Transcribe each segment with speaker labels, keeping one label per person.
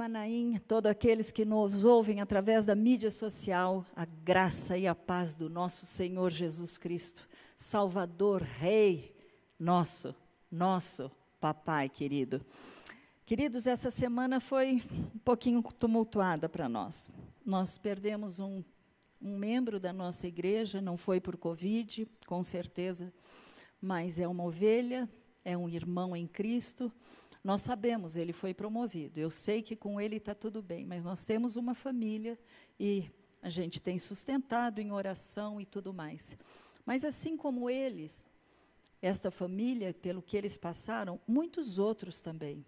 Speaker 1: Manaim, todos aqueles que nos ouvem através da mídia social, a graça e a paz do nosso Senhor Jesus Cristo, Salvador, Rei, nosso, nosso Papai querido. Queridos, essa semana foi um pouquinho tumultuada para nós. Nós perdemos um, um membro da nossa igreja, não foi por Covid, com certeza, mas é uma ovelha, é um irmão em Cristo nós sabemos, ele foi promovido. Eu sei que com ele está tudo bem, mas nós temos uma família e a gente tem sustentado em oração e tudo mais. Mas assim como eles, esta família, pelo que eles passaram, muitos outros também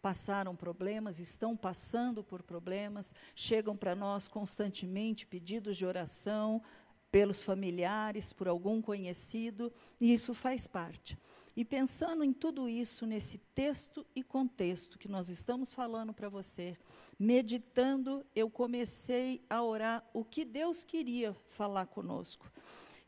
Speaker 1: passaram problemas, estão passando por problemas, chegam para nós constantemente pedidos de oração pelos familiares, por algum conhecido, e isso faz parte. E pensando em tudo isso, nesse texto e contexto que nós estamos falando para você, meditando, eu comecei a orar o que Deus queria falar conosco.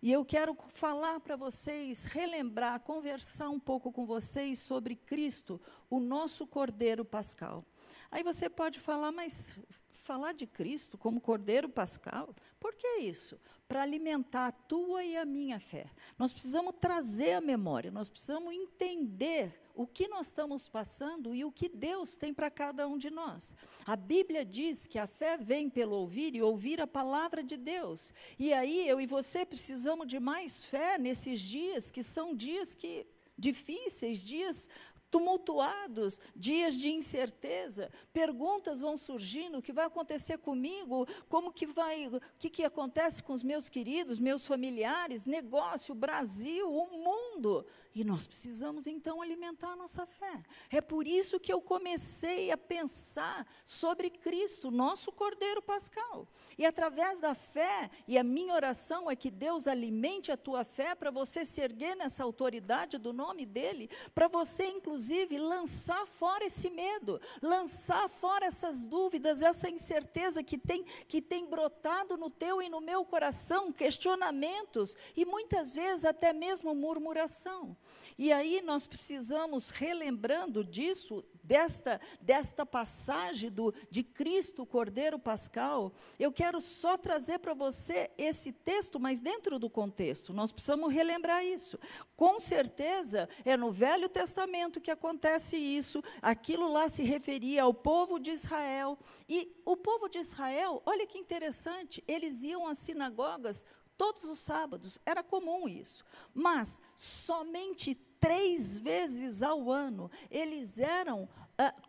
Speaker 1: E eu quero falar para vocês, relembrar, conversar um pouco com vocês sobre Cristo, o nosso Cordeiro Pascal. Aí você pode falar, mas falar de Cristo como Cordeiro Pascal? Por que isso? Para alimentar a tua e a minha fé. Nós precisamos trazer a memória, nós precisamos entender o que nós estamos passando e o que Deus tem para cada um de nós. A Bíblia diz que a fé vem pelo ouvir e ouvir a palavra de Deus. E aí eu e você precisamos de mais fé nesses dias que são dias que difíceis, dias tumultuados, dias de incerteza, perguntas vão surgindo, o que vai acontecer comigo, como que vai, o que, que acontece com os meus queridos, meus familiares, negócio, Brasil, o mundo. E nós precisamos então alimentar a nossa fé. É por isso que eu comecei a pensar sobre Cristo, nosso Cordeiro Pascal. E através da fé, e a minha oração é que Deus alimente a tua fé para você se erguer nessa autoridade do nome dEle, para você, inclusive, lançar fora esse medo, lançar fora essas dúvidas, essa incerteza que tem, que tem brotado no teu e no meu coração, questionamentos e muitas vezes até mesmo murmuração. E aí nós precisamos, relembrando disso, desta, desta passagem do, de Cristo, Cordeiro Pascal, eu quero só trazer para você esse texto, mas dentro do contexto. Nós precisamos relembrar isso. Com certeza, é no Velho Testamento que acontece isso. Aquilo lá se referia ao povo de Israel. E o povo de Israel, olha que interessante, eles iam às sinagogas todos os sábados, era comum isso. Mas somente três vezes ao ano eles eram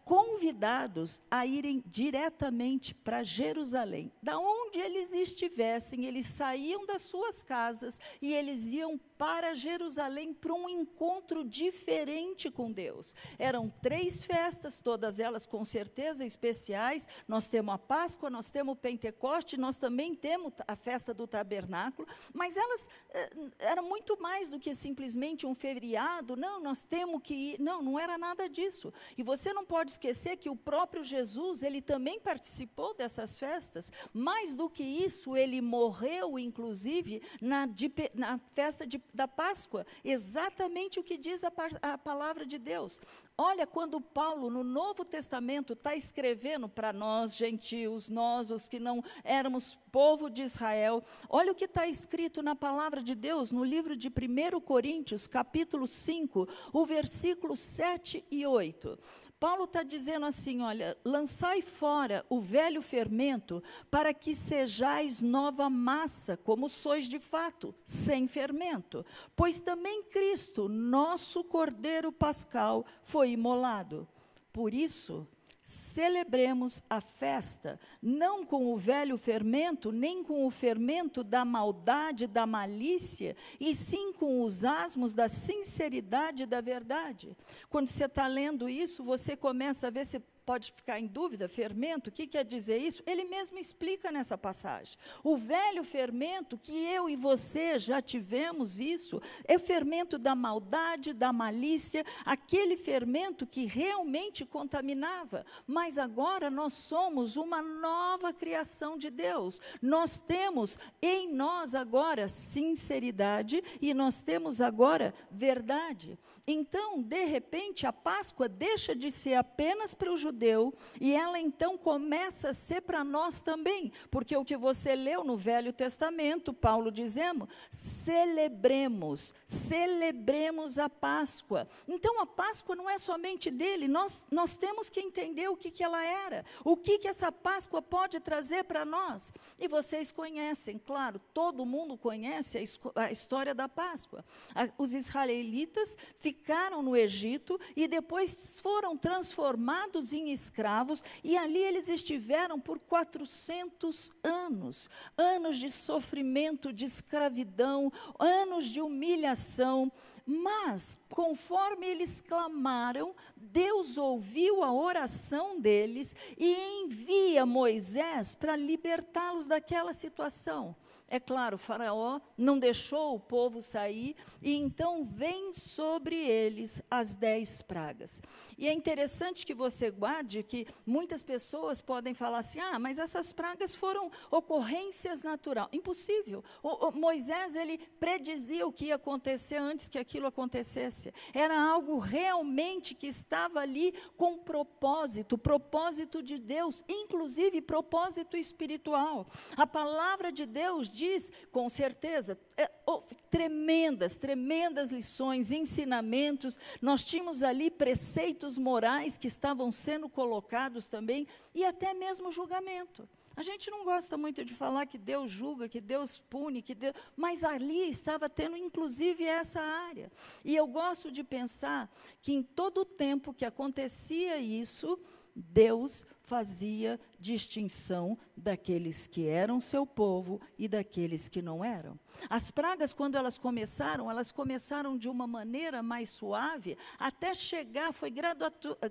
Speaker 1: convidados a irem diretamente para Jerusalém. Da onde eles estivessem, eles saíam das suas casas e eles iam para Jerusalém para um encontro diferente com Deus. Eram três festas, todas elas com certeza especiais. Nós temos a Páscoa, nós temos o Pentecoste, nós também temos a festa do tabernáculo, mas elas eh, eram muito mais do que simplesmente um feriado. Não, nós temos que ir. Não, não era nada disso. E você não não pode esquecer que o próprio Jesus, ele também participou dessas festas. Mais do que isso, ele morreu, inclusive, na, na festa de, da Páscoa. Exatamente o que diz a, a palavra de Deus. Olha, quando Paulo, no Novo Testamento, está escrevendo para nós, gentios, nós, os que não éramos povo de Israel, olha o que está escrito na palavra de Deus, no livro de 1 Coríntios, capítulo 5, o versículo 7 e 8. Paulo está dizendo assim: olha, lançai fora o velho fermento, para que sejais nova massa, como sois de fato, sem fermento. Pois também Cristo, nosso Cordeiro Pascal, foi imolado. Por isso, celebremos a festa, não com o velho fermento, nem com o fermento da maldade, da malícia, e sim com os asmos da sinceridade e da verdade. Quando você está lendo isso, você começa a ver, se pode ficar em dúvida, fermento, o que quer dizer isso? Ele mesmo explica nessa passagem. O velho fermento, que eu e você já tivemos isso, é o fermento da maldade, da malícia, aquele fermento que realmente contaminava. Mas agora nós somos uma nova criação de Deus. Nós temos em nós agora sinceridade e nós temos agora verdade. Então, de repente, a Páscoa deixa de ser apenas para os judeu, e ela então começa a ser para nós também, porque o que você leu no Velho Testamento, Paulo dizendo, celebremos, celebremos a Páscoa. Então a Páscoa não é somente dele, nós, nós temos que entender o que, que ela era, o que, que essa Páscoa pode trazer para nós. E vocês conhecem, claro, todo mundo conhece a, a história da Páscoa. A, os israelitas ficaram no Egito e depois foram transformados em escravos, e ali eles estiveram por 400 anos anos de sofrimento, de escravidão, anos de humilhação. Mas, conforme eles clamaram, Deus ouviu a oração deles e envia Moisés para libertá-los daquela situação. É claro, Faraó não deixou o povo sair, e então vem sobre eles as dez pragas. E é interessante que você guarde que muitas pessoas podem falar assim: ah, mas essas pragas foram ocorrências naturais. Impossível. O, o Moisés, ele predizia o que ia acontecer antes que aquilo acontecesse. Era algo realmente que estava ali com propósito propósito de Deus, inclusive propósito espiritual. A palavra de Deus diz, com certeza, é, oh, tremendas, tremendas lições, ensinamentos. Nós tínhamos ali preceitos morais que estavam sendo colocados também, e até mesmo julgamento. A gente não gosta muito de falar que Deus julga, que Deus pune, que Deus, mas ali estava tendo inclusive essa área. E eu gosto de pensar que em todo o tempo que acontecia isso, Deus fazia distinção daqueles que eram seu povo e daqueles que não eram. As pragas, quando elas começaram, elas começaram de uma maneira mais suave, até chegar, foi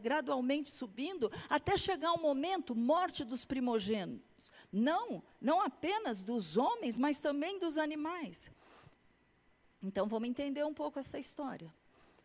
Speaker 1: gradualmente subindo, até chegar um momento, morte dos primogênitos. Não, não apenas dos homens, mas também dos animais. Então vamos entender um pouco essa história.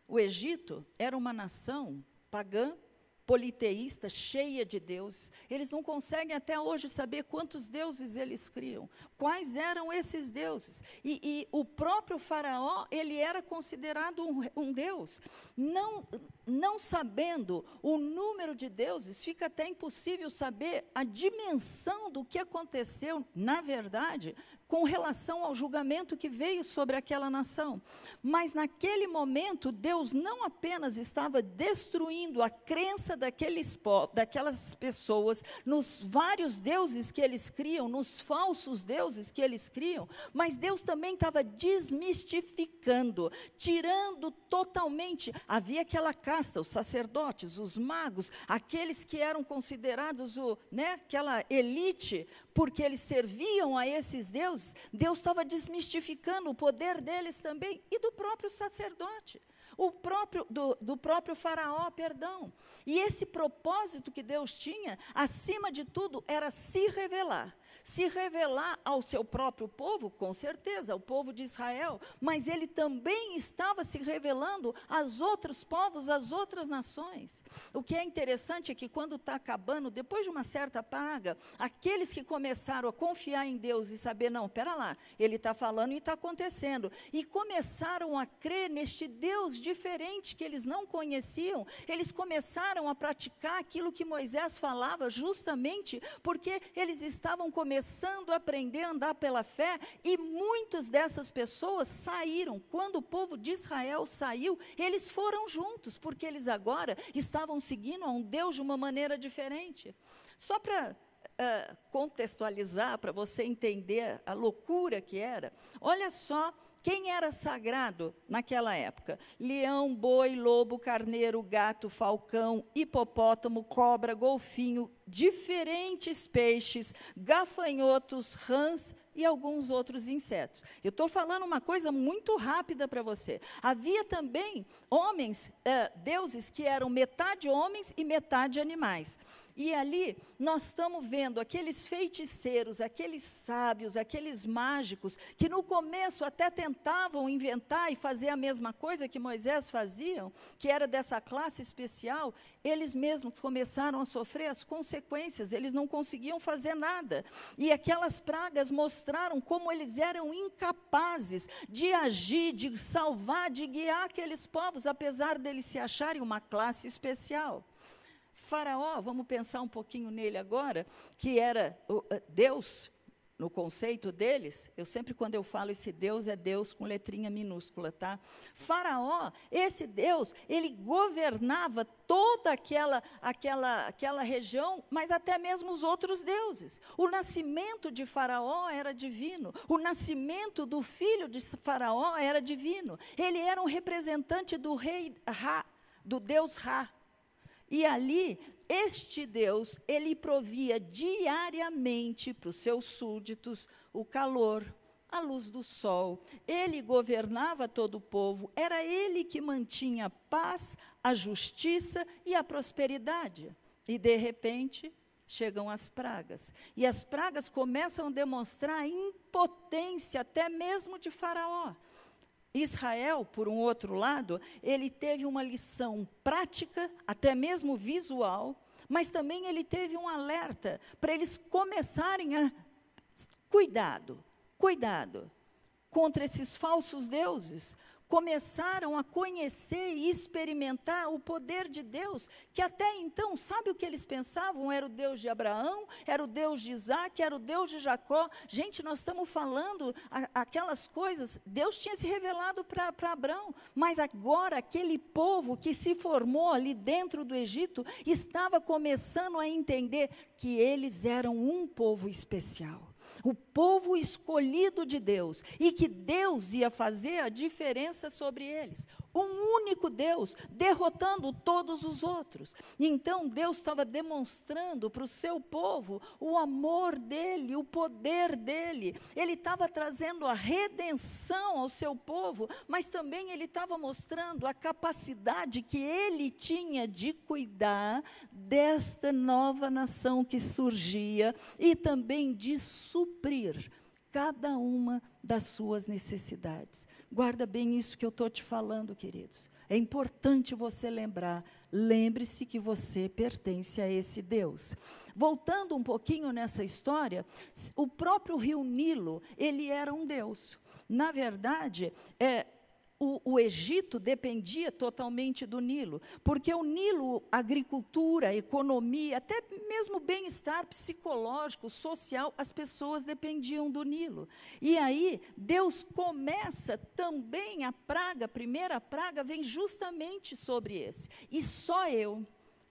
Speaker 1: O Egito era uma nação pagã, politeísta, cheia de deuses. Eles não conseguem até hoje saber quantos deuses eles criam, quais eram esses deuses. E, e o próprio faraó, ele era considerado um, um, deus. Não, não sabendo o número de deuses, fica até impossível saber a dimensão do que aconteceu, na verdade, com relação ao julgamento que veio sobre aquela nação. Mas naquele momento, Deus não apenas estava destruindo a crença daqueles, daquelas pessoas nos vários deuses que eles criam, nos falsos deuses que eles criam, mas Deus também estava desmistificando, tirando totalmente. Havia aquela casta, os sacerdotes, os magos, aqueles que eram considerados o, né, aquela elite, porque eles serviam a esses deuses, Deus estava desmistificando o poder deles também e do próprio sacerdote. O próprio, do, do próprio faraó, perdão. E esse propósito que Deus tinha, acima de tudo, era se revelar se revelar ao seu próprio povo, com certeza, ao povo de Israel, mas ele também estava se revelando aos outros povos, às outras nações. O que é interessante é que quando está acabando, depois de uma certa paga, aqueles que começaram a confiar em Deus e saber, não, pera lá, ele está falando e está acontecendo, e começaram a crer neste Deus diferente que eles não conheciam, eles começaram a praticar aquilo que Moisés falava, justamente porque eles estavam começando começando a aprender a andar pela fé, e muitas dessas pessoas saíram. Quando o povo de Israel saiu, eles foram juntos, porque eles agora estavam seguindo a um Deus de uma maneira diferente. Só para uh, contextualizar, para você entender a loucura que era, olha só quem era sagrado naquela época? Leão, boi, lobo, carneiro, gato, falcão, hipopótamo, cobra, golfinho, diferentes peixes, gafanhotos, rãs e alguns outros insetos. Eu estou falando uma coisa muito rápida para você. Havia também homens, eh, deuses que eram metade homens e metade animais. E ali nós estamos vendo aqueles feiticeiros, aqueles sábios, aqueles mágicos, que no começo até tentavam inventar e fazer a mesma coisa que Moisés fazia, que era dessa classe especial, eles mesmos começaram a sofrer as consequências, eles não conseguiam fazer nada. E aquelas pragas mostraram como eles eram incapazes de agir, de salvar, de guiar aqueles povos, apesar deles se acharem uma classe especial. Faraó, vamos pensar um pouquinho nele agora, que era eh, Deus, no conceito deles, eu sempre quando eu falo esse Deus é Deus com letrinha minúscula, tá? Faraó, esse Deus, ele governava toda aquela aquela aquela região, mas até mesmo os outros deuses. O nascimento de Faraó era divino, o nascimento do filho de Faraó era divino. Ele era um representante do rei Ra, do Deus Ra. E ali este Deus, ele provia diariamente para os seus súditos o calor, a luz do sol. Ele governava todo o povo, era ele que mantinha a paz, a justiça e a prosperidade. E de repente, chegam as pragas. E as pragas começam a demonstrar a impotência até mesmo de Faraó. Israel, por um outro lado, ele teve uma lição prática, até mesmo visual, mas também ele teve um alerta para eles começarem a cuidado, cuidado contra esses falsos deuses, começaram a conhecer e experimentar o poder de Deus, que até então, sabe o que eles pensavam? Era o Deus de Abraão, era o Deus de Isaac, era o Deus de Jacó. Gente, nós estamos falando a, aquelas coisas, Deus tinha se revelado para Abraão, mas agora aquele povo que se formou ali dentro do Egito estava começando a entender que eles eram um povo especial o povo escolhido de Deus e que Deus ia fazer a diferença sobre eles um único Deus, derrotando todos os outros. Então Deus estava demonstrando para o seu povo o amor dele, o poder dele. Ele estava trazendo a redenção ao seu povo, mas também ele estava mostrando a capacidade que ele tinha de cuidar desta nova nação que surgia e também de suprir cada uma das suas necessidades. Guarda bem isso que eu estou te falando, queridos. É importante você lembrar. Lembre-se que você pertence a esse Deus. Voltando um pouquinho nessa história, o próprio rio Nilo, ele era um Deus. Na verdade, é, o, o, Egito dependia totalmente do Nilo, porque o Nilo, agricultura, economia, até mesmo bem-estar psicológico, social, as pessoas dependiam do Nilo. E aí, Deus começa também a praga, a primeira praga vem justamente sobre esse. E só eu,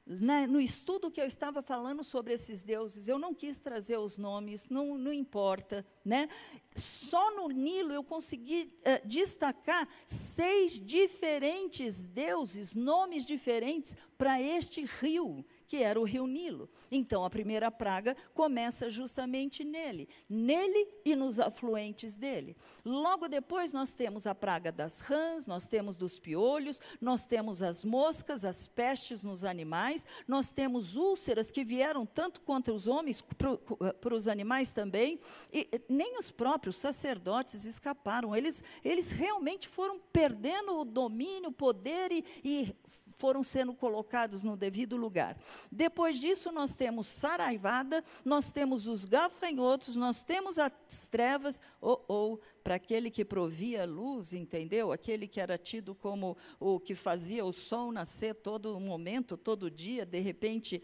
Speaker 1: né, no estudo que eu estava falando sobre esses deuses, eu não quis trazer os nomes, não, não importa. Né? Só no Nilo eu consegui uh, destacar seis diferentes deuses, nomes diferentes para este rio que era o rio Nilo. Então, a primeira praga começa justamente nele, nele e nos afluentes dele. Logo depois, nós temos a praga das rãs, nós temos dos piolhos, nós temos as moscas, as pestes nos animais, nós temos úlceras que vieram tanto contra os homens, para os animais também, e nem os próprios sacerdotes escaparam, eles, eles realmente foram perdendo o domínio, o poder e, e foram sendo colocados no devido lugar. Depois disso, nós temos saraivada, nós temos os gafanhotos, nós temos as trevas, ou, ou para aquele que provia luz, entendeu? Aquele que era tido como o que fazia o sol nascer todo momento, todo dia, de repente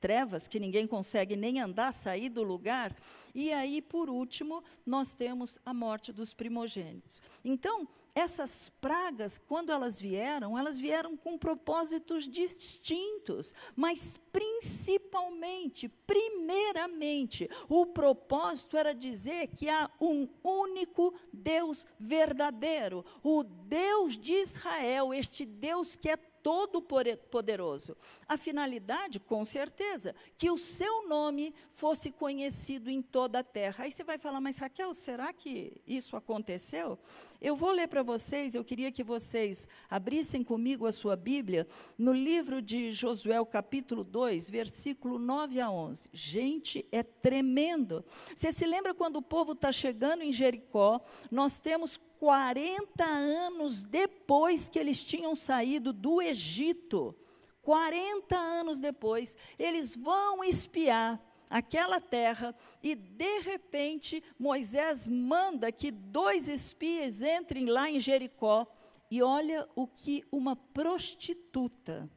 Speaker 1: trevas que ninguém consegue nem andar, sair do lugar. E aí, por último, nós temos a morte dos primogênitos. Então, essas pragas, quando elas vieram, elas vieram com propósitos distintos, mas principalmente, primeiramente, o propósito era dizer que há um único Deus verdadeiro, o Deus de Israel, este Deus que é todo-poderoso. A finalidade, com certeza, que o seu nome fosse conhecido em toda a terra. Aí você vai falar, mas Raquel, será que isso aconteceu? Eu vou ler para vocês, eu queria que vocês abrissem comigo a sua Bíblia no livro de Josué, capítulo 2, versículo 9 a 11. Gente, é tremendo. Você se lembra quando o povo está chegando em Jericó? Nós temos 40 anos depois que eles tinham saído do Egito, 40 anos depois, eles vão espiar aquela terra e de repente Moisés manda que dois espias entrem lá em Jericó e olha o que uma prostituta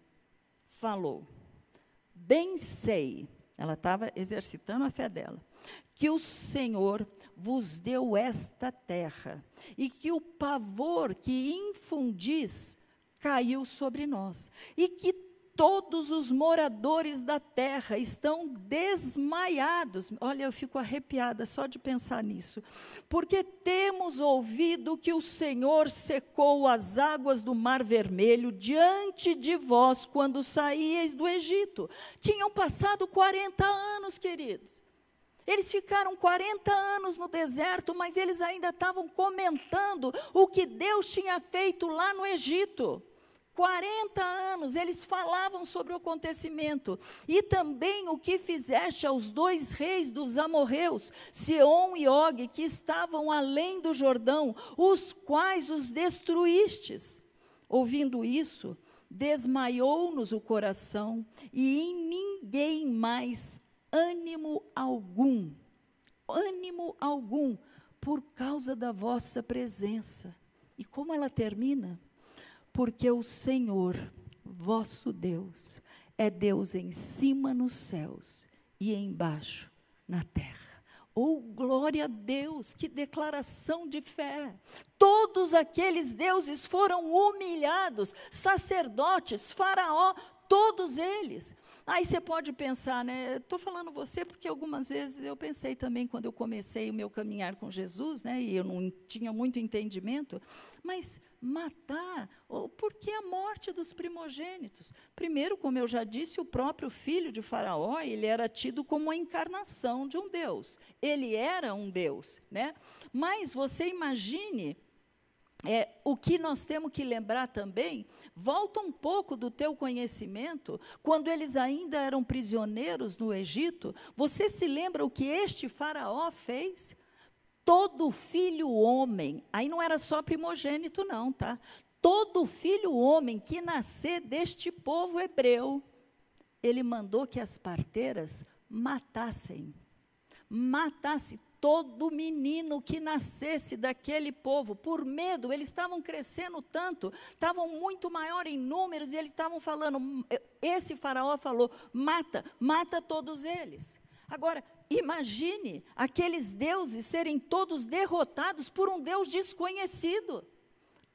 Speaker 1: falou. Bem sei, ela estava exercitando a fé dela, que o Senhor vos deu esta terra, e que o pavor que infundis caiu sobre nós, e que todos os moradores da terra estão desmaiados. Olha, eu fico arrepiada só de pensar nisso. Porque temos ouvido que o Senhor secou as águas do Mar Vermelho diante de vós quando saíeis do Egito. Tinham passado 40 anos, queridos. Eles ficaram 40 anos no deserto, mas eles ainda estavam comentando o que Deus tinha feito lá no Egito. 40 anos eles falavam sobre o acontecimento e também o que fizeste aos dois reis dos amorreus, Seom e Og, que estavam além do Jordão, os quais os destruístes. Ouvindo isso, desmaiou-nos o coração e em ninguém mais ânimo algum, ânimo algum, por causa da vossa presença. E como ela termina? porque o Senhor, vosso Deus, é Deus em cima nos céus e embaixo na terra. Oh, glória a Deus, que declaração de fé. Todos aqueles deuses foram humilhados, sacerdotes, Faraó, todos eles. Aí você pode pensar, né? Estou falando você porque algumas vezes eu pensei também quando eu comecei o meu caminhar com Jesus, né? E eu não tinha muito entendimento. Mas matar, por que a morte dos primogênitos? Primeiro, como eu já disse, o próprio filho de Faraó, ele era tido como a encarnação de um Deus. Ele era um Deus, né? Mas você imagine é, o que nós temos que lembrar também, volta um pouco do teu conhecimento, quando eles ainda eram prisioneiros no Egito, você se lembra o que este faraó fez? Todo filho homem, aí não era só primogênito não, tá? Todo filho homem que nascer deste povo hebreu, ele mandou que as parteiras matassem. Matasse todo menino que nascesse daquele povo, por medo, eles estavam crescendo tanto, estavam muito maior em números, e eles estavam falando, esse faraó falou, mata, mata todos eles. Agora, imagine aqueles deuses serem todos derrotados por um Deus desconhecido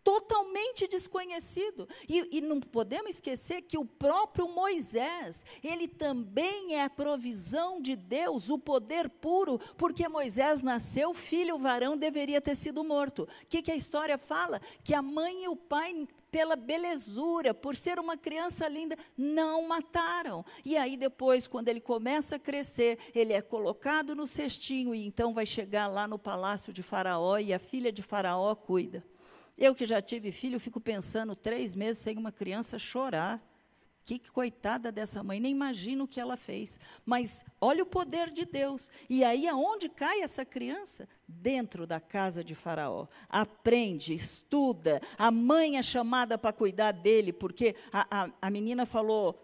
Speaker 1: totalmente desconhecido. E, e, não podemos esquecer que o próprio Moisés, ele também é a provisão de Deus, o poder puro, porque Moisés nasceu, filho varão deveria ter sido morto. O que, que a história fala? Que a mãe e o pai pela belezura, por ser uma criança linda, não mataram. E aí depois, quando ele começa a crescer, ele é colocado no cestinho e então vai chegar lá no palácio de Faraó e a filha de Faraó cuida. Eu que já tive filho, fico pensando três meses sem uma criança chorar. Que coitada dessa mãe, nem imagino o que ela fez. Mas olha o poder de Deus. E aí, aonde cai essa criança? Dentro da casa de Faraó. Aprende, estuda. A mãe é chamada para cuidar dele, porque a, a, a menina falou: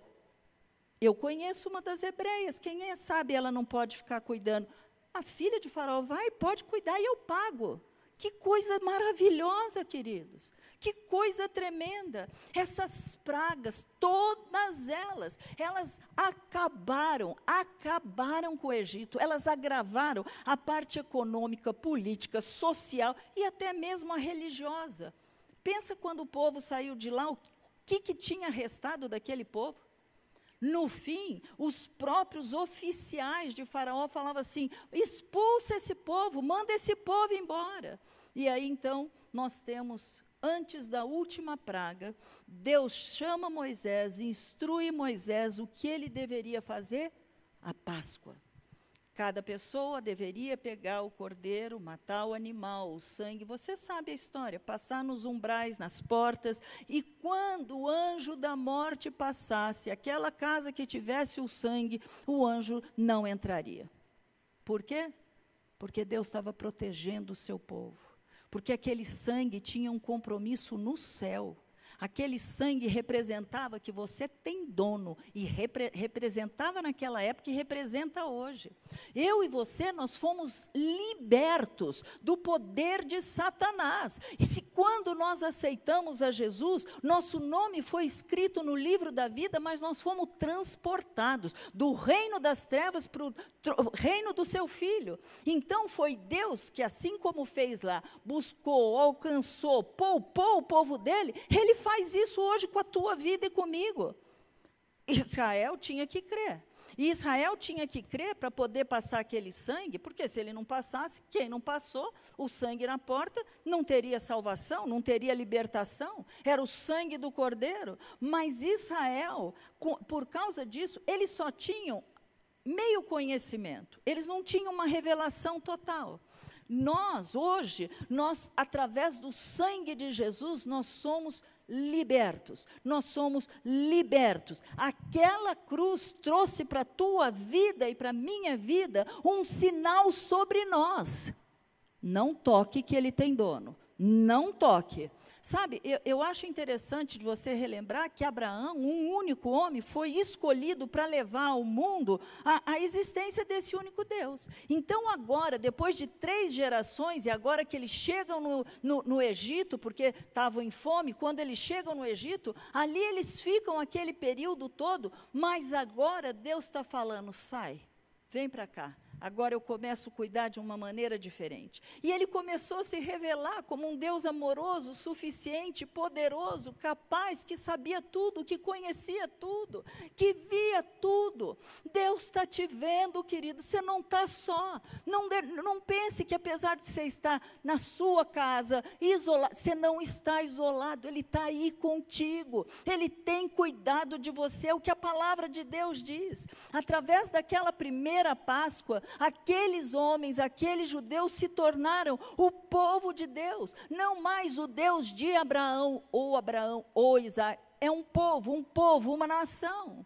Speaker 1: Eu conheço uma das hebreias, quem é, sabe ela não pode ficar cuidando. A filha de Faraó vai, pode cuidar e eu pago. Que coisa maravilhosa, queridos. Que coisa tremenda. Essas pragas, todas elas, elas acabaram, acabaram com o Egito. Elas agravaram a parte econômica, política, social e até mesmo a religiosa. Pensa quando o povo saiu de lá, o que, que tinha restado daquele povo? No fim, os próprios oficiais de Faraó falavam assim: expulsa esse povo, manda esse povo embora. E aí então nós temos, antes da última praga, Deus chama Moisés, instrui Moisés o que ele deveria fazer? A Páscoa. Cada pessoa deveria pegar o cordeiro, matar o animal, o sangue. Você sabe a história, passar nos umbrais, nas portas, e quando o anjo da morte passasse, aquela casa que tivesse o sangue, o anjo não entraria. Por quê? Porque Deus estava protegendo o seu povo. Porque aquele sangue tinha um compromisso no céu. Aquele sangue representava que você tem dono e repre representava naquela época e representa hoje. Eu e você, nós fomos libertos do poder de Satanás. E se quando nós aceitamos a Jesus, nosso nome foi escrito no livro da vida, mas nós fomos transportados do reino das trevas para o reino do seu filho. Então foi Deus que, assim como fez lá, buscou, alcançou, poupou o povo dele, ele faz isso hoje com a tua vida e comigo. Israel tinha que crer. E Israel tinha que crer para poder passar aquele sangue, porque se ele não passasse, quem não passou, o sangue na porta, não teria salvação, não teria libertação, era o sangue do cordeiro. Mas Israel, por causa disso, eles só tinham meio conhecimento, eles não tinham uma revelação total. Nós, hoje, nós, através do sangue de Jesus, nós somos libertos. Nós somos libertos. Aquela cruz trouxe para a tua vida e para a minha vida um sinal sobre nós. Não toque que ele tem dono. Não toque. Sabe, eu, eu, acho interessante de você relembrar que Abraão, um único homem, foi escolhido para levar ao mundo a, a, existência desse único Deus. Então, agora, depois de três gerações, e agora que eles chegam no, no, no Egito, porque estavam em fome, quando eles chegam no Egito, ali eles ficam aquele período todo, mas agora Deus está falando: sai, vem para cá agora eu começo a cuidar de uma maneira diferente. E ele começou a se revelar como um Deus amoroso, suficiente, poderoso, capaz, que sabia tudo, que conhecia tudo, que via tudo. Deus está te vendo, querido, você não está só. Não, não pense que apesar de você estar na sua casa, isolado, você não está isolado, Ele está aí contigo. Ele tem cuidado de você, é o que a palavra de Deus diz. Através daquela primeira Páscoa, aqueles homens, aqueles judeus se tornaram o povo de Deus, não mais o Deus de Abraão, ou Abraão, ou Isaac. É um povo, um povo, uma nação.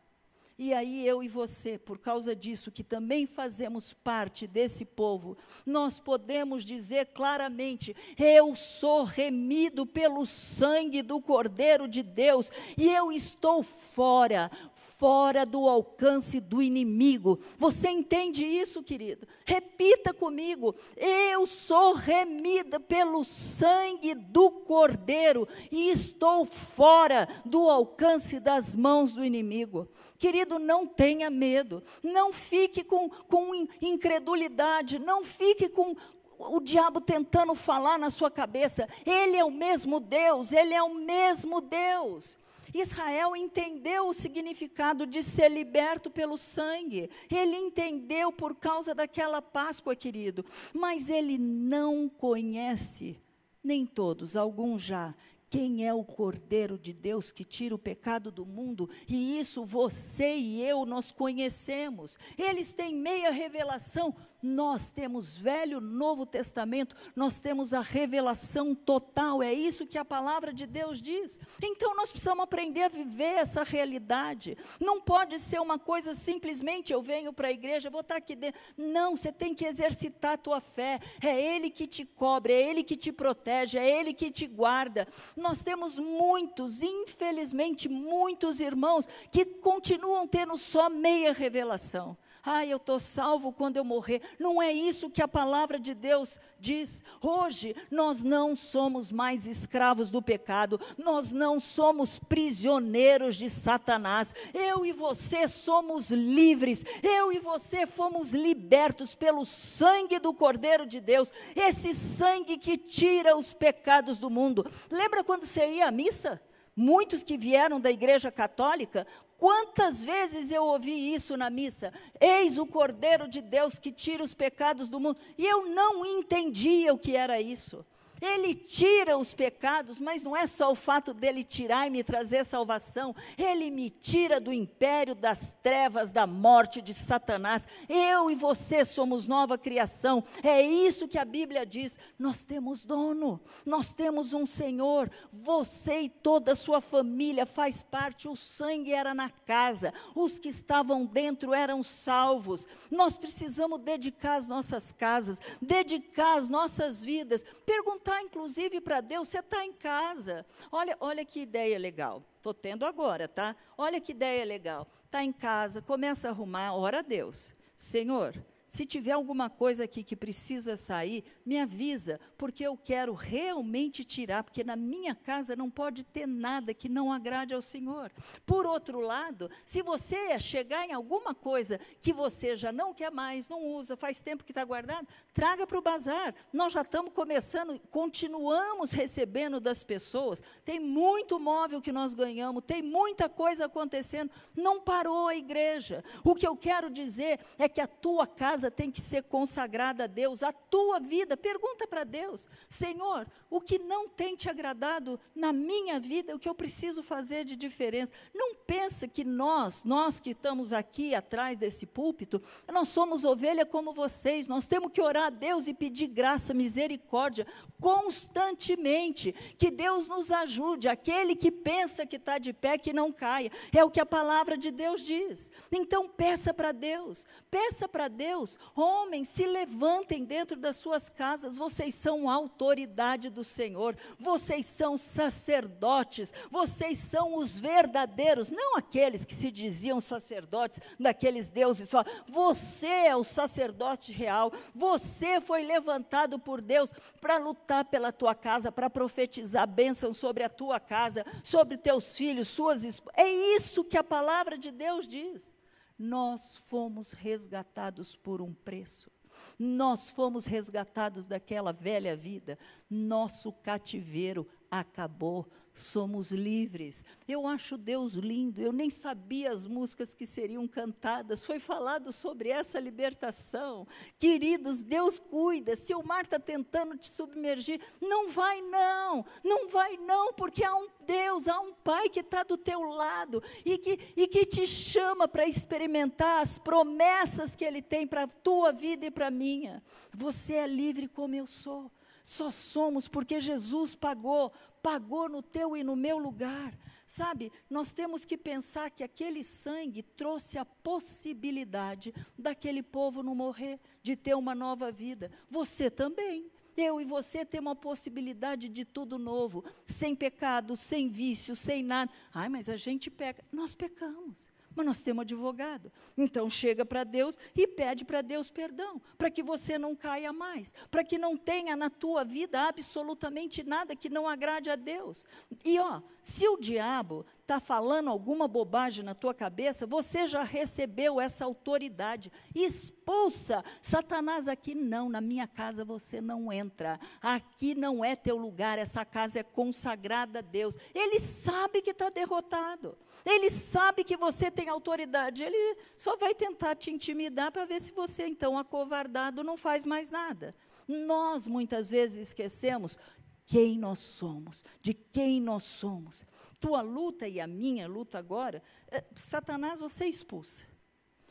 Speaker 1: E aí eu e você, por causa disso, que também fazemos parte desse povo, nós podemos dizer claramente: eu sou remido pelo sangue do Cordeiro de Deus e eu estou fora, fora do alcance do inimigo. Você entende isso, querido? Repita comigo: eu sou remida pelo sangue do Cordeiro e estou fora do alcance das mãos do inimigo. Querido, não tenha medo, não fique com, com incredulidade, não fique com, o diabo tentando falar na sua cabeça, ele é o mesmo Deus, ele é o mesmo Deus. Israel entendeu o significado de ser liberto pelo sangue, ele entendeu por causa daquela Páscoa, querido, mas ele não conhece, nem todos, alguns já, quem é o Cordeiro de Deus que tira o pecado do mundo? E isso você e eu nós conhecemos. Eles têm meia revelação, nós temos Velho, Novo Testamento, nós temos a revelação total, é isso que a palavra de Deus diz. Então nós precisamos aprender a viver essa realidade. Não pode ser uma coisa simplesmente eu venho para a igreja, vou estar aqui dentro. Não, você tem que exercitar a tua fé. É Ele que te cobre, é Ele que te protege, é Ele que te guarda. Nós temos muitos, infelizmente, muitos irmãos que continuam tendo só meia revelação. Ai, eu estou salvo quando eu morrer. Não é isso que a palavra de Deus diz. Hoje, nós não somos mais escravos do pecado, nós não somos prisioneiros de Satanás. Eu e você somos livres, eu e você fomos libertos pelo sangue do Cordeiro de Deus, esse sangue que tira os pecados do mundo. Lembra quando você ia à missa? Muitos que vieram da igreja católica, quantas vezes eu ouvi isso na missa? Eis o Cordeiro de Deus que tira os pecados do mundo. E eu não entendia o que era isso. Ele tira os pecados, mas não é só o fato dele tirar e me trazer salvação, ele me tira do império das trevas, da morte de Satanás. Eu e você somos nova criação. É isso que a Bíblia diz. Nós temos dono, nós temos um Senhor. Você e toda a sua família faz parte. O sangue era na casa, os que estavam dentro eram salvos. Nós precisamos dedicar as nossas casas, dedicar as nossas vidas, perguntar Contar, inclusive, para Deus, você está em casa. Olha, olha que ideia legal. Estou tendo agora, tá? Olha que ideia legal. Está em casa, começa a arrumar, ora a Deus. Senhor, se tiver alguma coisa aqui que precisa sair, me avisa, porque eu quero realmente tirar, porque na minha casa não pode ter nada que não agrade ao Senhor. Por outro lado, se você chegar em alguma coisa que você já não quer mais, não usa, faz tempo que está guardado, traga para o bazar. Nós já estamos começando, continuamos recebendo das pessoas. Tem muito móvel que nós ganhamos, tem muita coisa acontecendo. Não parou a igreja. O que eu quero dizer é que a tua casa casa tem que ser consagrada a Deus, a tua vida. Pergunta para Deus: Senhor, o que não tem te agradado na minha vida, o que eu preciso fazer de diferença? Não pensa que nós, nós que estamos aqui atrás desse púlpito, nós somos ovelha como vocês. Nós temos que orar a Deus e pedir graça, misericórdia constantemente. Que Deus nos ajude. Aquele que pensa que está de pé, que não caia. É o que a palavra de Deus diz. Então peça para Deus, peça para Deus homens, se levantem dentro das suas casas, vocês são autoridade do Senhor, vocês são sacerdotes, vocês são os verdadeiros, não aqueles que se diziam sacerdotes daqueles deuses só. Você é o sacerdote real, você foi levantado por Deus para lutar pela tua casa, para profetizar bênção sobre a tua casa, sobre teus filhos, suas esposas. É isso que a palavra de Deus diz. Nós fomos resgatados por um preço. Nós fomos resgatados daquela velha vida. Nosso cativeiro acabou somos livres. Eu acho Deus lindo, eu nem sabia as músicas que seriam cantadas, foi falado sobre essa libertação. Queridos, Deus cuida, se o mar está tentando te submergir, não vai não, não vai não, porque há um Deus, há um Pai que está do teu lado e que, e que te chama para experimentar as promessas que Ele tem para a tua vida e para a minha. Você é livre como eu sou. Só somos porque Jesus pagou, pagou no teu e no meu lugar. Sabe, nós temos que pensar que aquele sangue trouxe a possibilidade daquele povo não morrer, de ter uma nova vida. Você também. Eu e você temos uma possibilidade de tudo novo, sem pecado, sem vício, sem nada. Ai, mas a gente peca. Nós pecamos mas nós temos advogado. Então chega para Deus e pede para Deus perdão, para que você não caia mais, para que não tenha na tua vida absolutamente nada que não agrade a Deus. E ó, se o diabo está falando alguma bobagem na tua cabeça, você já recebeu essa autoridade. Expulsa Satanás aqui não, na minha casa você não entra. Aqui não é teu lugar, essa casa é consagrada a Deus. Ele sabe que está derrotado. Ele sabe que você tem autoridade. Ele só vai tentar te intimidar para ver se você então acovardado não faz mais nada. Nós muitas vezes esquecemos quem nós somos, de quem nós somos. Tua luta e a minha luta agora, é, Satanás você expulsa.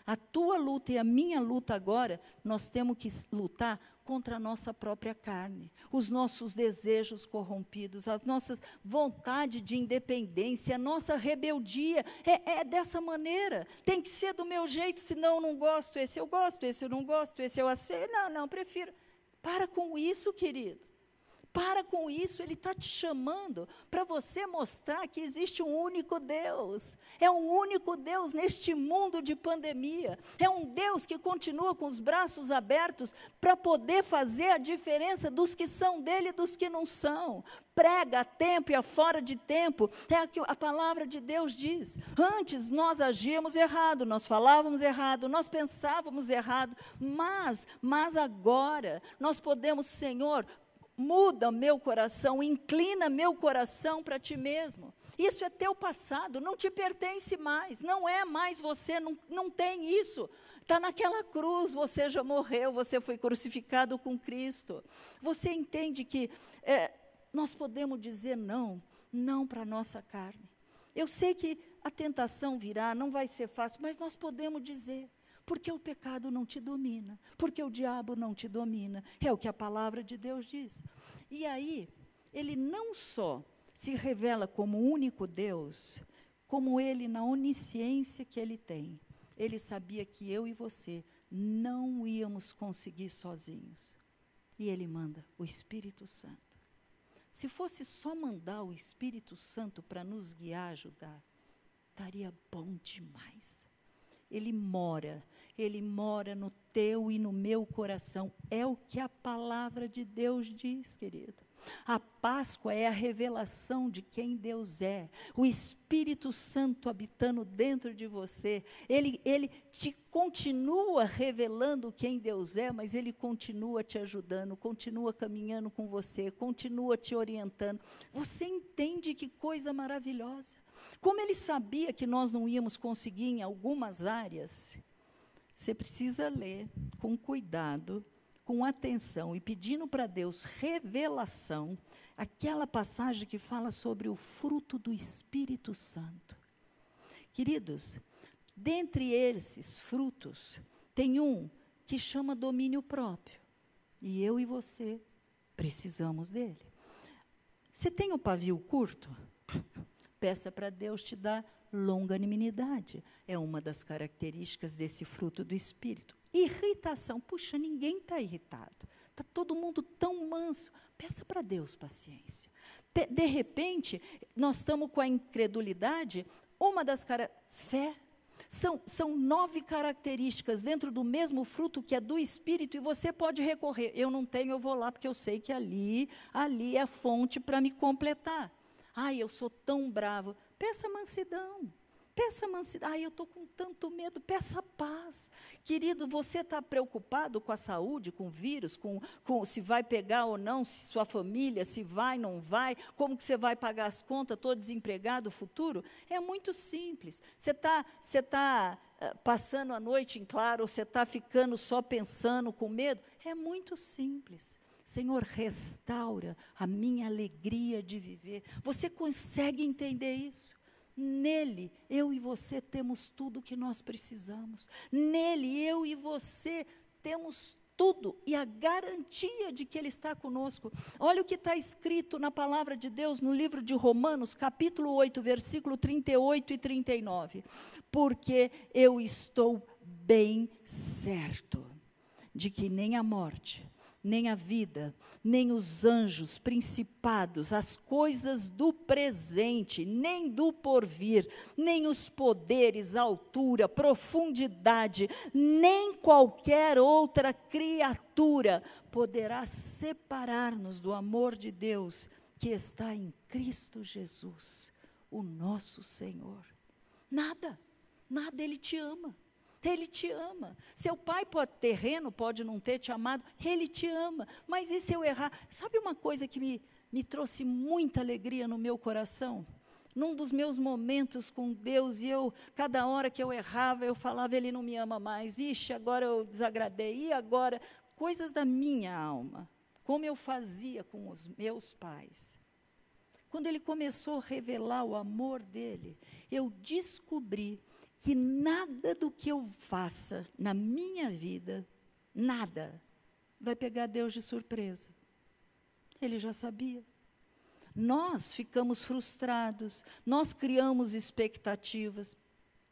Speaker 1: A tua luta e a minha luta agora, nós temos que lutar contra a nossa própria carne, os nossos desejos corrompidos, as nossas vontade de independência, a nossa rebeldia. É, é, dessa maneira. Tem que ser do meu jeito, senão eu não gosto. Esse eu gosto, esse eu não gosto, esse eu aceito. Não, não, prefiro. Para com isso, queridos. Para com isso, Ele está te chamando para você mostrar que existe um único Deus. É um único Deus neste mundo de pandemia. É um Deus que continua com os braços abertos para poder fazer a diferença dos que são dele e dos que não são. Prega a tempo e a fora de tempo. É o que a palavra de Deus diz. Antes nós agíamos errado, nós falávamos errado, nós pensávamos errado, mas, mas agora nós podemos, Senhor, muda meu coração, inclina meu coração para ti mesmo. Isso é teu passado, não te pertence mais, não é mais você, não, não tem isso. Está naquela cruz, você já morreu, você foi crucificado com Cristo. Você entende que é, nós podemos dizer não, não para a nossa carne. Eu sei que a tentação virá, não vai ser fácil, mas nós podemos dizer. Porque o pecado não te domina, porque o diabo não te domina. É o que a palavra de Deus diz. E aí, ele não só se revela como único Deus, como ele na onisciência que ele tem. Ele sabia que eu e você não íamos conseguir sozinhos. E ele manda o Espírito Santo. Se fosse só mandar o Espírito Santo para nos guiar, ajudar, estaria bom demais. Ele mora, ele mora no teu e no meu coração. É o que a palavra de Deus diz, querido. A Páscoa é a revelação de quem Deus é. O Espírito Santo habitando dentro de você. Ele, ele te continua revelando quem Deus é, mas ele continua te ajudando, continua caminhando com você, continua te orientando. Você entende que coisa maravilhosa. Como ele sabia que nós não íamos conseguir em algumas áreas, você precisa ler com cuidado com atenção e pedindo para Deus revelação, aquela passagem que fala sobre o fruto do Espírito Santo. Queridos, dentre esses frutos, tem um que chama domínio próprio. E eu e você precisamos dele. Você tem o pavio curto? Peça para Deus te dar longanimidade. É uma das características desse fruto do Espírito. Irritação. Puxa, ninguém está irritado. Está todo mundo tão manso. Peça para Deus paciência. De repente, nós estamos com a incredulidade, uma das características. Fé. São, são nove características dentro do mesmo fruto que é do Espírito, e você pode recorrer. Eu não tenho, eu vou lá, porque eu sei que ali, ali é a fonte para me completar. Ai, eu sou tão bravo. Peça mansidão. Peça mansidão. Ai, eu estou com tanto medo. Peça paz. Querido, você está preocupado com a saúde, com o vírus, com, com se vai pegar ou não, se sua família, se vai, não vai, como que você vai pagar as contas, estou desempregado, futuro? É muito simples. Você está você tá, uh, passando a noite em claro, ou você está ficando só pensando com medo? É muito simples. Senhor, restaura a minha alegria de viver. Você consegue entender isso? Nele, eu e você temos tudo o que nós precisamos. Nele, eu e você temos tudo e a garantia de que Ele está conosco. Olha o que está escrito na palavra de Deus no livro de Romanos, capítulo 8, versículo 38 e 39. Porque eu estou bem certo de que nem a morte, nem a vida, nem os anjos, principados, as coisas do presente, nem do porvir, nem os poderes, altura, profundidade, nem qualquer outra criatura poderá separar-nos do amor de Deus que está em Cristo Jesus, o nosso Senhor. Nada, nada Ele te ama. Ele te ama. Seu pai pode terreno, pode não ter te amado, ele te ama. Mas e se eu errar? Sabe uma coisa que me, me trouxe muita alegria no meu coração? Num dos meus momentos com Deus, e eu, cada hora que eu errava, eu falava, Ele não me ama mais. Ixi, agora eu desagradei. E agora? Coisas da minha alma. Como eu fazia com os meus pais. Quando Ele começou a revelar o amor dele, eu descobri que nada do que eu faça na minha vida, nada, vai pegar Deus de surpresa. Ele já sabia. Nós ficamos frustrados, nós criamos expectativas.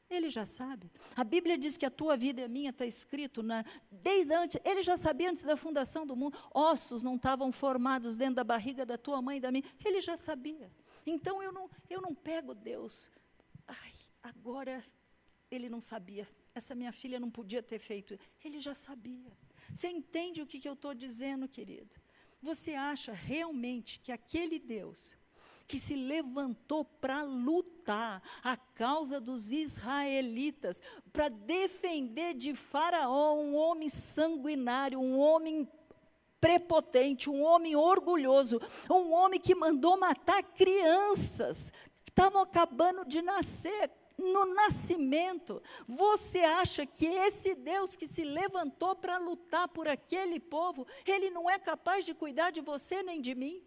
Speaker 1: Ele já sabe. A Bíblia diz que a tua vida e a minha está escrito na, desde antes. Ele já sabia antes da fundação do mundo. Ossos não estavam formados dentro da barriga da tua mãe e da minha. Ele já sabia. Então eu não, eu não pego Deus. Ai, agora ele não sabia. Essa minha filha não podia ter feito. Ele já sabia. Você entende o que, que eu estou dizendo, querido? Você acha realmente que aquele Deus que se levantou para lutar a causa dos israelitas, para defender de Faraó um homem sanguinário, um homem prepotente, um homem orgulhoso, um homem que mandou matar crianças que estavam acabando de nascer, no nascimento. Você acha que esse Deus que se levantou para lutar por aquele povo, ele não é capaz de cuidar de você nem de mim?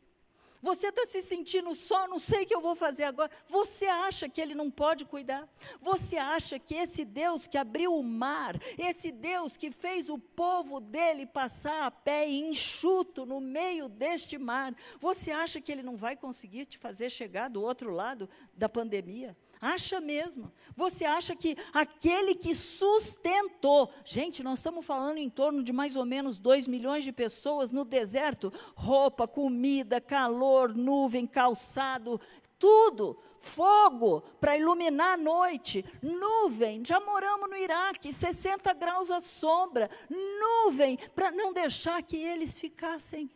Speaker 1: Você está se sentindo só, não sei o que eu vou fazer agora. Você acha que ele não pode cuidar? Você acha que esse Deus que abriu o mar, esse Deus que fez o povo dele passar a pé enxuto no meio deste mar, você acha que ele não vai conseguir te fazer chegar do outro lado da pandemia? Acha mesmo. Você acha que aquele que sustentou, gente, nós estamos falando em torno de mais ou menos 2 milhões de pessoas no deserto, roupa, comida, calor, nuvem, calçado, tudo, fogo para iluminar a noite, nuvem, já moramos no Iraque, 60 graus à sombra, nuvem para não deixar que eles ficassem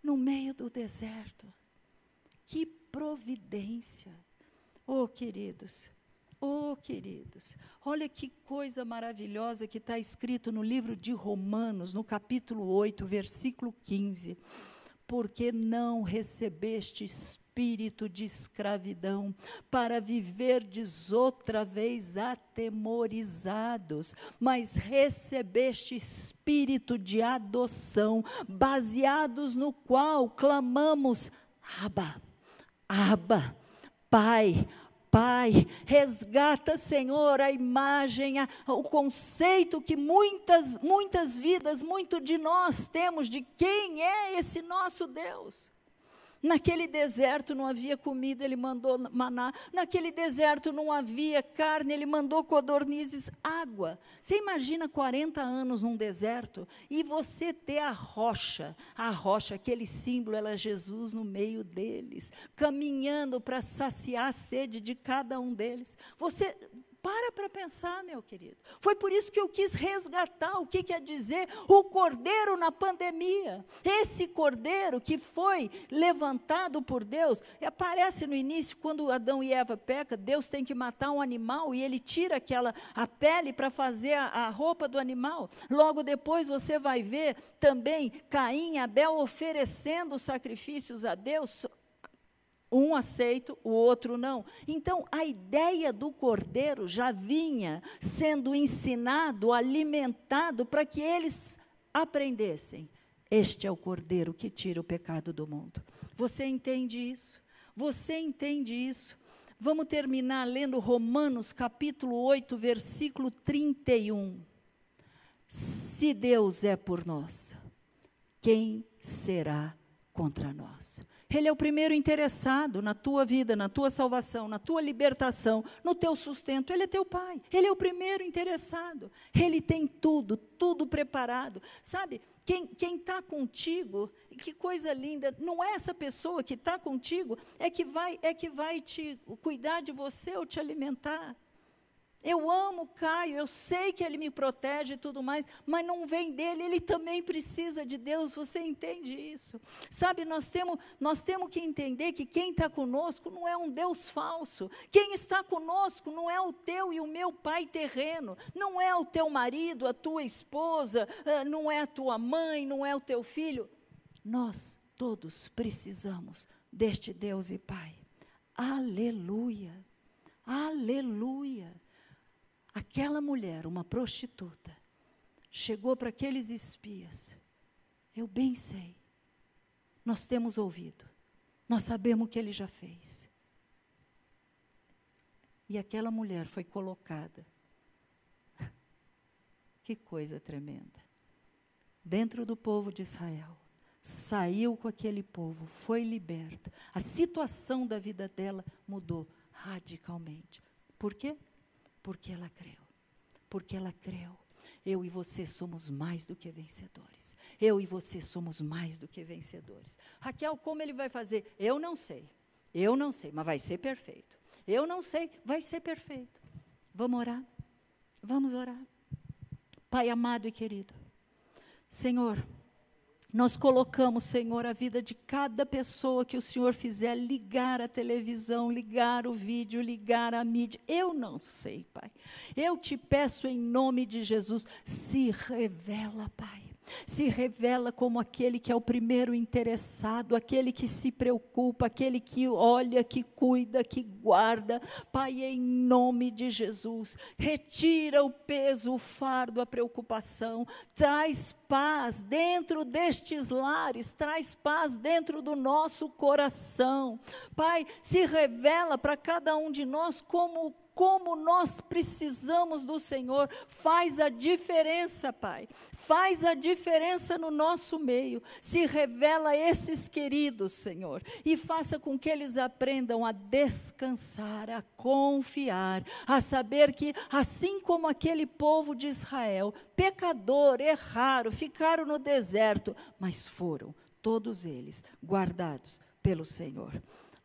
Speaker 1: no meio do deserto. Que providência. Oh, queridos, oh, queridos, olha que coisa maravilhosa que está escrito no livro de Romanos, no capítulo 8, versículo 15. Porque não recebeste espírito de escravidão, para viverdes outra vez atemorizados, mas recebeste espírito de adoção, baseados no qual clamamos: Abba, Abba, Pai. Pai, resgata, Senhor, a imagem, a, o conceito que muitas, muitas vidas, muito de nós temos de quem é esse nosso Deus. Naquele deserto não havia comida, ele mandou maná. Naquele deserto não havia carne, ele mandou codornizes, água. Você imagina 40 anos num deserto e você ter a rocha, a rocha, aquele símbolo, ela é Jesus no meio deles, caminhando para saciar a sede de cada um deles. Você para para pensar, meu querido. Foi por isso que eu quis resgatar o que quer dizer o cordeiro na pandemia. Esse cordeiro que foi levantado por Deus, aparece no início, quando Adão e Eva pecam, Deus tem que matar um animal e ele tira aquela a pele para fazer a, a roupa do animal. Logo depois você vai ver também Caim e Abel oferecendo sacrifícios a Deus um aceito, o outro não. Então, a ideia do cordeiro já vinha sendo ensinado, alimentado, para que eles aprendessem. Este é o cordeiro que tira o pecado do mundo. Você entende isso? Você entende isso? Vamos terminar lendo Romanos capítulo 8, versículo 31. Se Deus é por nós, quem será contra nós? Ele é o primeiro interessado na tua vida, na tua salvação, na tua libertação, no teu sustento. Ele é teu pai. Ele é o primeiro interessado. Ele tem tudo, tudo preparado. Sabe, quem está contigo, que coisa linda, não é essa pessoa que está contigo, é que vai, é que vai te cuidar de você ou te alimentar. Eu amo Caio, eu sei que ele me protege e tudo mais, mas não vem dele, ele também precisa de Deus, você entende isso? Sabe, nós temos, nós temos que entender que quem está conosco não é um Deus falso, quem está conosco não é o teu e o meu pai terreno, não é o teu marido, a tua esposa, ah, não é a tua mãe, não é o teu filho. Nós todos precisamos deste Deus e Pai. Aleluia, aleluia. Aquela mulher, uma prostituta, chegou para aqueles espias. Eu bem sei. Nós temos ouvido. Nós sabemos o que ele já fez. E aquela mulher foi colocada. Que coisa tremenda. Dentro do povo de Israel. Saiu com aquele povo, foi liberta. A situação da vida dela mudou radicalmente. Por quê? Porque ela creu. Porque ela creu. Eu e você somos mais do que vencedores. Eu e você somos mais do que vencedores. Raquel, como ele vai fazer? Eu não sei. Eu não sei, mas vai ser perfeito. Eu não sei, vai ser perfeito. Vamos orar? Vamos orar. Pai amado e querido, Senhor, nós colocamos, Senhor, a vida de cada pessoa que o Senhor fizer ligar a televisão, ligar o vídeo, ligar a mídia. Eu não sei, Pai. Eu te peço em nome de Jesus, se revela, Pai se revela como aquele que é o primeiro interessado, aquele que se preocupa, aquele que olha, que cuida, que guarda. Pai, em nome de Jesus, retira o peso, o fardo, a preocupação, traz paz dentro destes lares, traz paz dentro do nosso coração. Pai, se revela para cada um de nós como como nós precisamos do Senhor. Faz a diferença, Pai. Faz a diferença no nosso meio. Se revela a esses queridos, Senhor, e faça com que eles aprendam a descansar, a confiar, a saber que, assim como aquele povo de Israel, pecador, erraram, ficaram no deserto, mas foram todos eles guardados pelo Senhor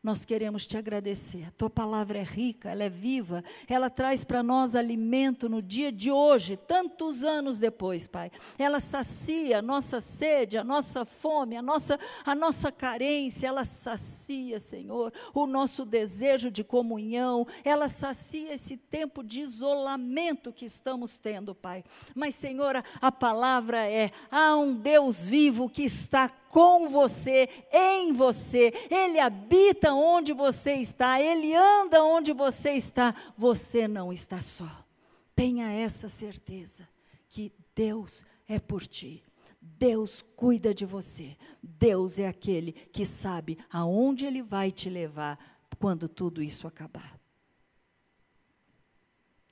Speaker 1: nós queremos te agradecer. A tua palavra é rica, ela é viva, ela traz para nós alimento no dia de hoje, tantos anos depois, Pai. Ela sacia a nossa sede, a nossa fome, a nossa, a nossa carência, ela sacia, Senhor, o nosso desejo de comunhão, ela sacia esse tempo de isolamento que estamos tendo, Pai. Mas, Senhor, a, palavra é: há um Deus vivo que está com você, em você, Ele habita onde você está, Ele anda onde você está, você não está só. Tenha essa certeza que Deus é por ti. Deus cuida de você. Deus é aquele que sabe aonde Ele vai te levar quando tudo isso acabar.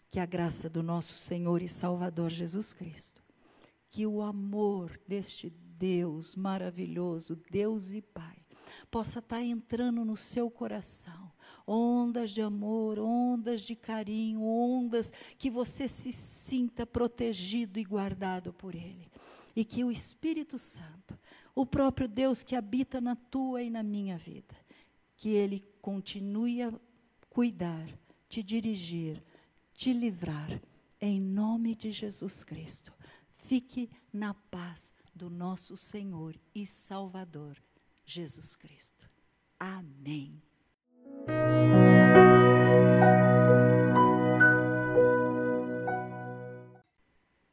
Speaker 1: Que a graça do nosso Senhor e Salvador Jesus Cristo, que o amor deste Deus maravilhoso, Deus e Pai, possa estar tá entrando no seu coração. Ondas de amor, ondas de carinho, ondas que você se sinta protegido e guardado por Ele. E que o Espírito Santo, o próprio Deus que habita na tua e na minha vida, que Ele continue a cuidar, te dirigir, te livrar, em nome de Jesus Cristo. Fique na paz do nosso Senhor e Salvador Jesus Cristo. Amém.